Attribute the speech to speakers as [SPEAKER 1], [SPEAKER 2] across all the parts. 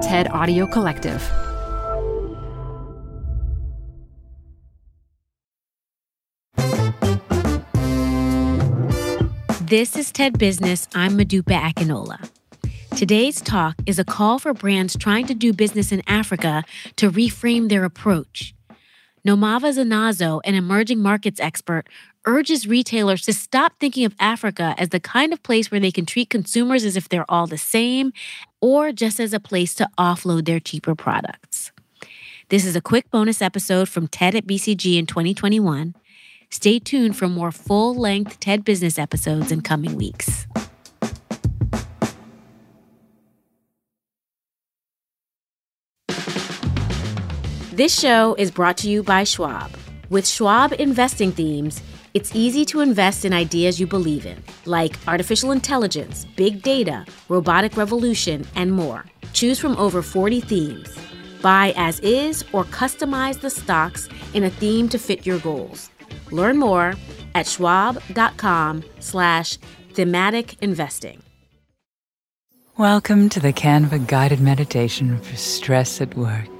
[SPEAKER 1] TED Audio Collective.
[SPEAKER 2] This is TED Business. I'm Modupe Akinola. Today's talk is a call for brands trying to do business in Africa to reframe their approach. Nomava Zanazo, an emerging markets expert, urges retailers to stop thinking of Africa as the kind of place where they can treat consumers as if they're all the same or just as a place to offload their cheaper products. This is a quick bonus episode from TED at BCG in 2021. Stay tuned for more full length TED Business episodes in coming weeks. This show is brought to you by Schwab. With Schwab investing themes, it's easy to invest in ideas you believe in, like artificial intelligence, big data, robotic revolution, and more. Choose from over 40 themes. Buy as is or customize the stocks in a theme to fit your goals. Learn more at schwab.com slash thematic investing.
[SPEAKER 3] Welcome to the Canva guided meditation for stress at work.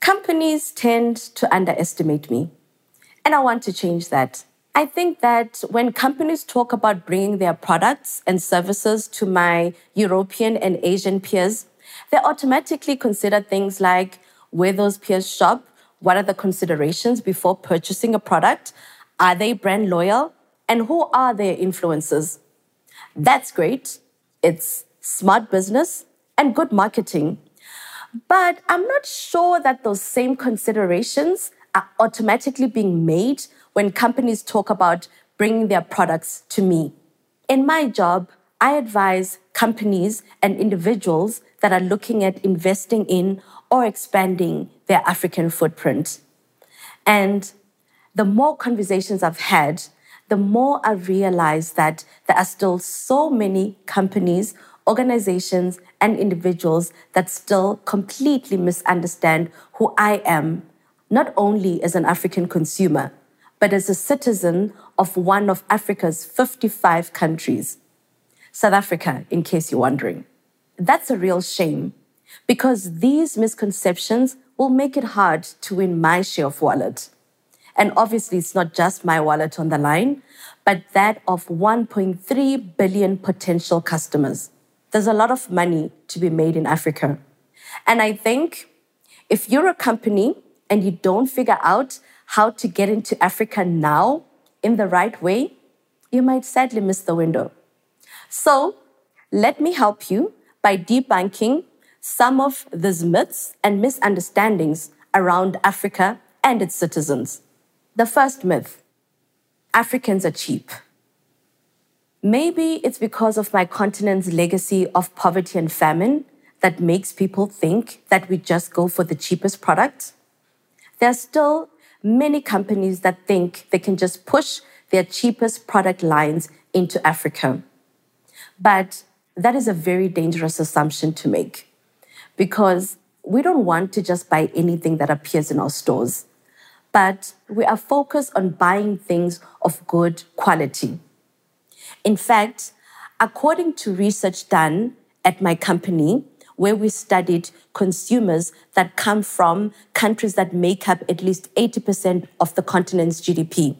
[SPEAKER 4] Companies tend to underestimate me. And I want to change that. I think that when companies talk about bringing their products and services to my European and Asian peers, they automatically consider things like where those peers shop, what are the considerations before purchasing a product, are they brand loyal, and who are their influencers. That's great. It's smart business and good marketing. But I'm not sure that those same considerations are automatically being made when companies talk about bringing their products to me. In my job, I advise companies and individuals that are looking at investing in or expanding their African footprint. And the more conversations I've had, the more I realize that there are still so many companies, organizations, and individuals that still completely misunderstand who I am, not only as an African consumer, but as a citizen of one of Africa's 55 countries. South Africa, in case you're wondering. That's a real shame because these misconceptions will make it hard to win my share of wallet. And obviously, it's not just my wallet on the line, but that of 1.3 billion potential customers. There's a lot of money to be made in Africa. And I think if you're a company and you don't figure out how to get into Africa now in the right way, you might sadly miss the window. So let me help you by debunking some of these myths and misunderstandings around Africa and its citizens. The first myth Africans are cheap. Maybe it's because of my continent's legacy of poverty and famine that makes people think that we just go for the cheapest product. There are still many companies that think they can just push their cheapest product lines into Africa. But that is a very dangerous assumption to make because we don't want to just buy anything that appears in our stores, but we are focused on buying things of good quality. In fact, according to research done at my company, where we studied consumers that come from countries that make up at least 80% of the continent's GDP,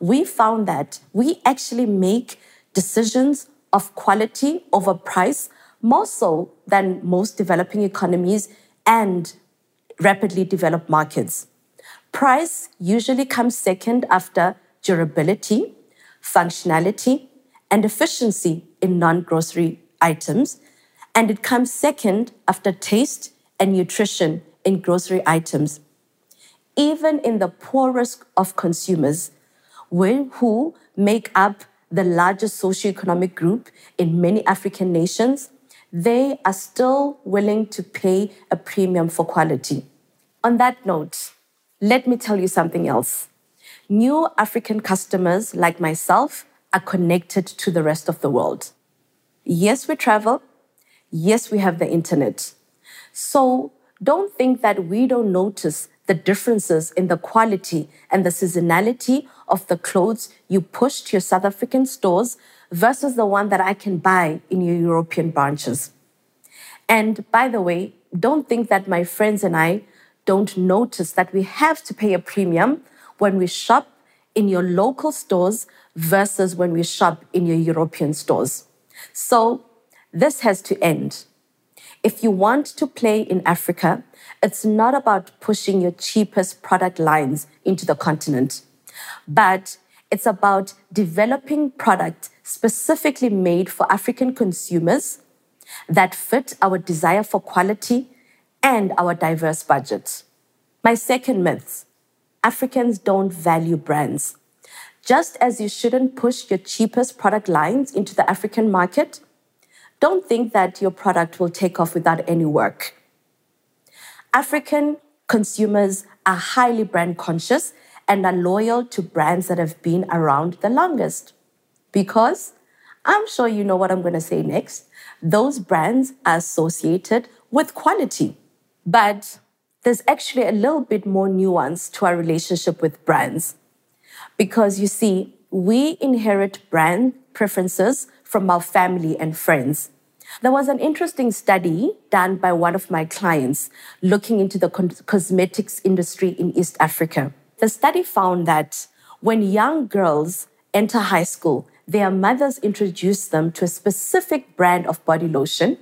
[SPEAKER 4] we found that we actually make decisions of quality over price more so than most developing economies and rapidly developed markets. Price usually comes second after durability, functionality, and efficiency in non grocery items, and it comes second after taste and nutrition in grocery items. Even in the poorest of consumers, who make up the largest socioeconomic group in many African nations, they are still willing to pay a premium for quality. On that note, let me tell you something else. New African customers like myself are connected to the rest of the world. Yes, we travel. Yes, we have the internet. So don't think that we don't notice the differences in the quality and the seasonality of the clothes you push to your South African stores versus the one that I can buy in your European branches. And by the way, don't think that my friends and I don't notice that we have to pay a premium when we shop in your local stores versus when we shop in your European stores. So this has to end. If you want to play in Africa, it's not about pushing your cheapest product lines into the continent, but it's about developing products specifically made for African consumers that fit our desire for quality and our diverse budget. My second myth Africans don't value brands. Just as you shouldn't push your cheapest product lines into the African market, don't think that your product will take off without any work. African consumers are highly brand conscious and are loyal to brands that have been around the longest. Because I'm sure you know what I'm going to say next. Those brands are associated with quality. But there's actually a little bit more nuance to our relationship with brands. Because you see, we inherit brand preferences from our family and friends. There was an interesting study done by one of my clients looking into the cosmetics industry in East Africa. The study found that when young girls enter high school, their mothers introduce them to a specific brand of body lotion.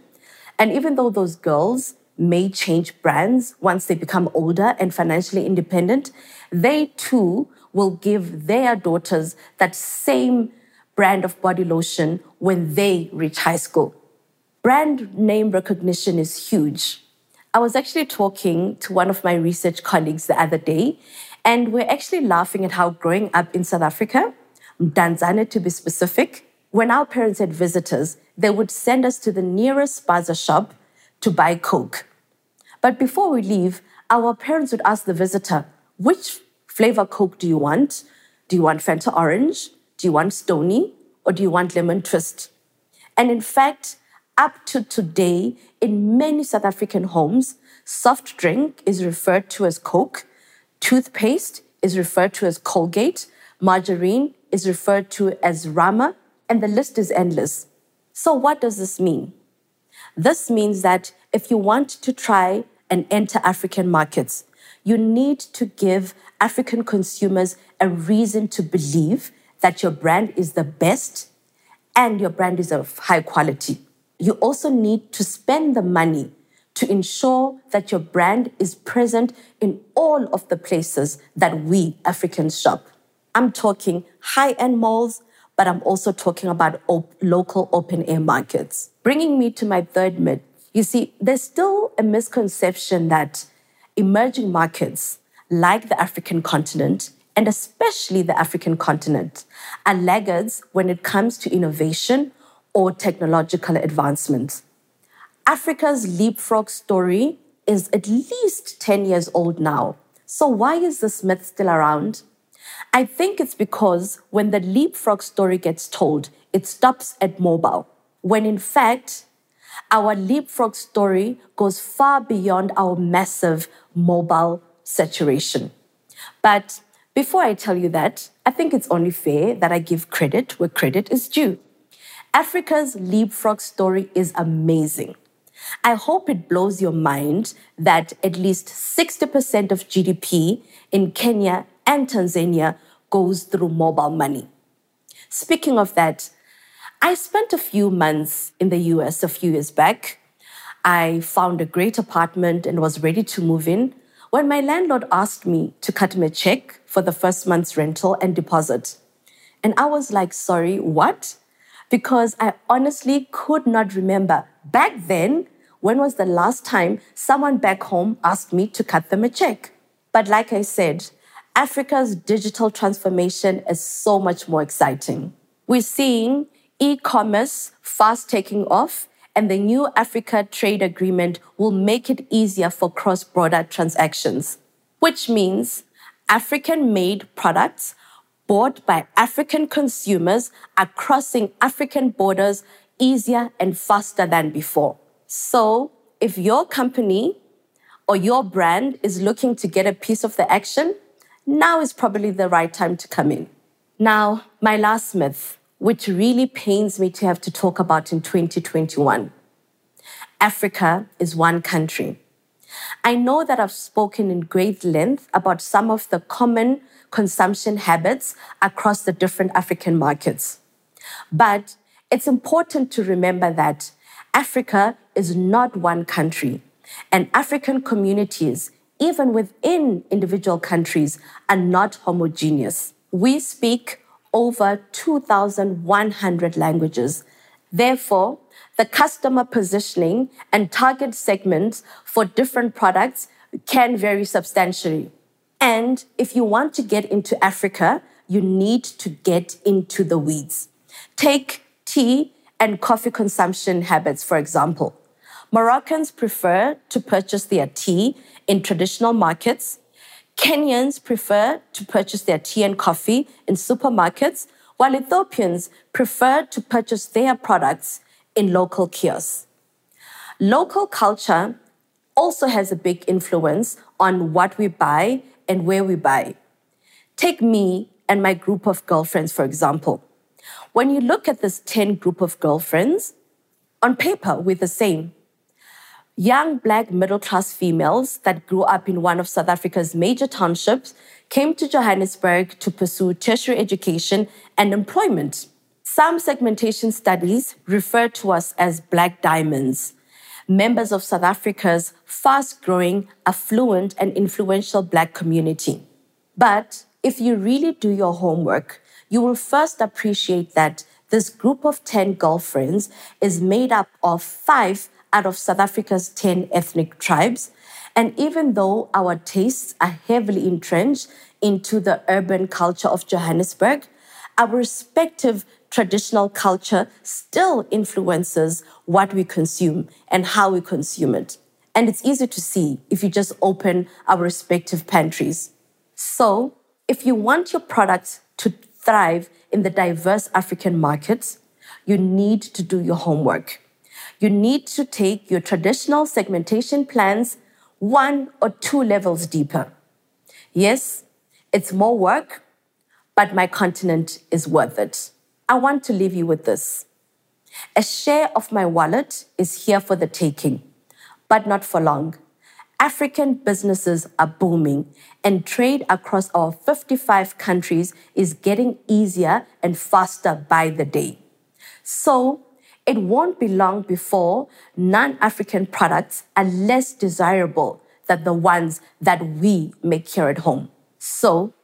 [SPEAKER 4] And even though those girls may change brands once they become older and financially independent, they too will give their daughters that same brand of body lotion when they reach high school. Brand name recognition is huge. I was actually talking to one of my research colleagues the other day, and we're actually laughing at how growing up in South Africa, Tanzania to be specific, when our parents had visitors, they would send us to the nearest spaza shop to buy Coke. But before we leave, our parents would ask the visitor, which flavor Coke do you want? Do you want Fanta Orange? Do you want Stoney? Or do you want Lemon Twist? And in fact, up to today, in many South African homes, soft drink is referred to as Coke, toothpaste is referred to as Colgate, margarine is referred to as Rama, and the list is endless. So, what does this mean? This means that if you want to try and enter African markets, you need to give African consumers a reason to believe that your brand is the best and your brand is of high quality you also need to spend the money to ensure that your brand is present in all of the places that we Africans shop. I'm talking high end malls, but I'm also talking about op- local open air markets. Bringing me to my third myth, you see, there's still a misconception that emerging markets like the African continent, and especially the African continent, are laggards when it comes to innovation or technological advancement. Africa's leapfrog story is at least 10 years old now. So, why is this myth still around? I think it's because when the leapfrog story gets told, it stops at mobile. when in fact, our leapfrog story goes far beyond our massive mobile saturation. But before I tell you that, I think it's only fair that I give credit where credit is due. Africa's leapfrog story is amazing. I hope it blows your mind that at least 60% of GDP in Kenya and Tanzania goes through mobile money. Speaking of that, I spent a few months in the US a few years back. I found a great apartment and was ready to move in when my landlord asked me to cut him a check for the first month's rental and deposit. And I was like, sorry, what? Because I honestly could not remember back then when was the last time someone back home asked me to cut them a check. But like I said, Africa's digital transformation is so much more exciting. We're seeing e commerce fast taking off, and the new Africa Trade Agreement will make it easier for cross border transactions, which means African made products bought by African consumers are crossing African borders easier and faster than before. So, if your company or your brand is looking to get a piece of the action, now is probably the right time to come in. Now, my last myth, which really pains me to have to talk about in 2021 Africa is one country. I know that I've spoken in great length about some of the common consumption habits across the different African markets. But it's important to remember that Africa is not one country, and African communities, even within individual countries, are not homogeneous. We speak over 2,100 languages. Therefore, the customer positioning and target segments for different products can vary substantially. And if you want to get into Africa, you need to get into the weeds. Take tea and coffee consumption habits, for example. Moroccans prefer to purchase their tea in traditional markets. Kenyans prefer to purchase their tea and coffee in supermarkets, while Ethiopians prefer to purchase their products in local kiosks. Local culture also has a big influence on what we buy and where we buy. Take me and my group of girlfriends, for example. When you look at this 10 group of girlfriends, on paper, we're the same. Young black middle class females that grew up in one of South Africa's major townships came to Johannesburg to pursue tertiary education and employment. Some segmentation studies refer to us as black diamonds, members of South Africa's fast growing, affluent, and influential black community. But if you really do your homework, you will first appreciate that this group of 10 girlfriends is made up of five out of South Africa's 10 ethnic tribes. And even though our tastes are heavily entrenched into the urban culture of Johannesburg, our respective traditional culture still influences what we consume and how we consume it. And it's easy to see if you just open our respective pantries. So, if you want your products to thrive in the diverse African markets, you need to do your homework. You need to take your traditional segmentation plans one or two levels deeper. Yes, it's more work, but my continent is worth it. I want to leave you with this. A share of my wallet is here for the taking, but not for long. African businesses are booming, and trade across our 55 countries is getting easier and faster by the day. So, it won't be long before non African products are less desirable than the ones that we make here at home. So,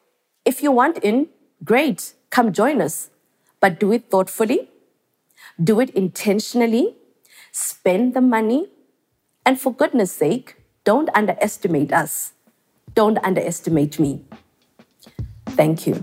[SPEAKER 4] if you want in, great, come join us but do it thoughtfully, do it intentionally, spend the money, and for goodness sake, don't underestimate us. Don't underestimate me. Thank you.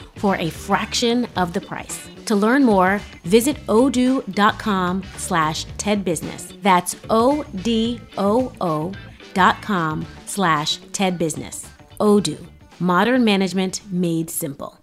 [SPEAKER 2] for a fraction of the price. To learn more, visit odoo.com slash tedbusiness. That's O-D-O-O dot com slash tedbusiness. Odoo, modern management made simple.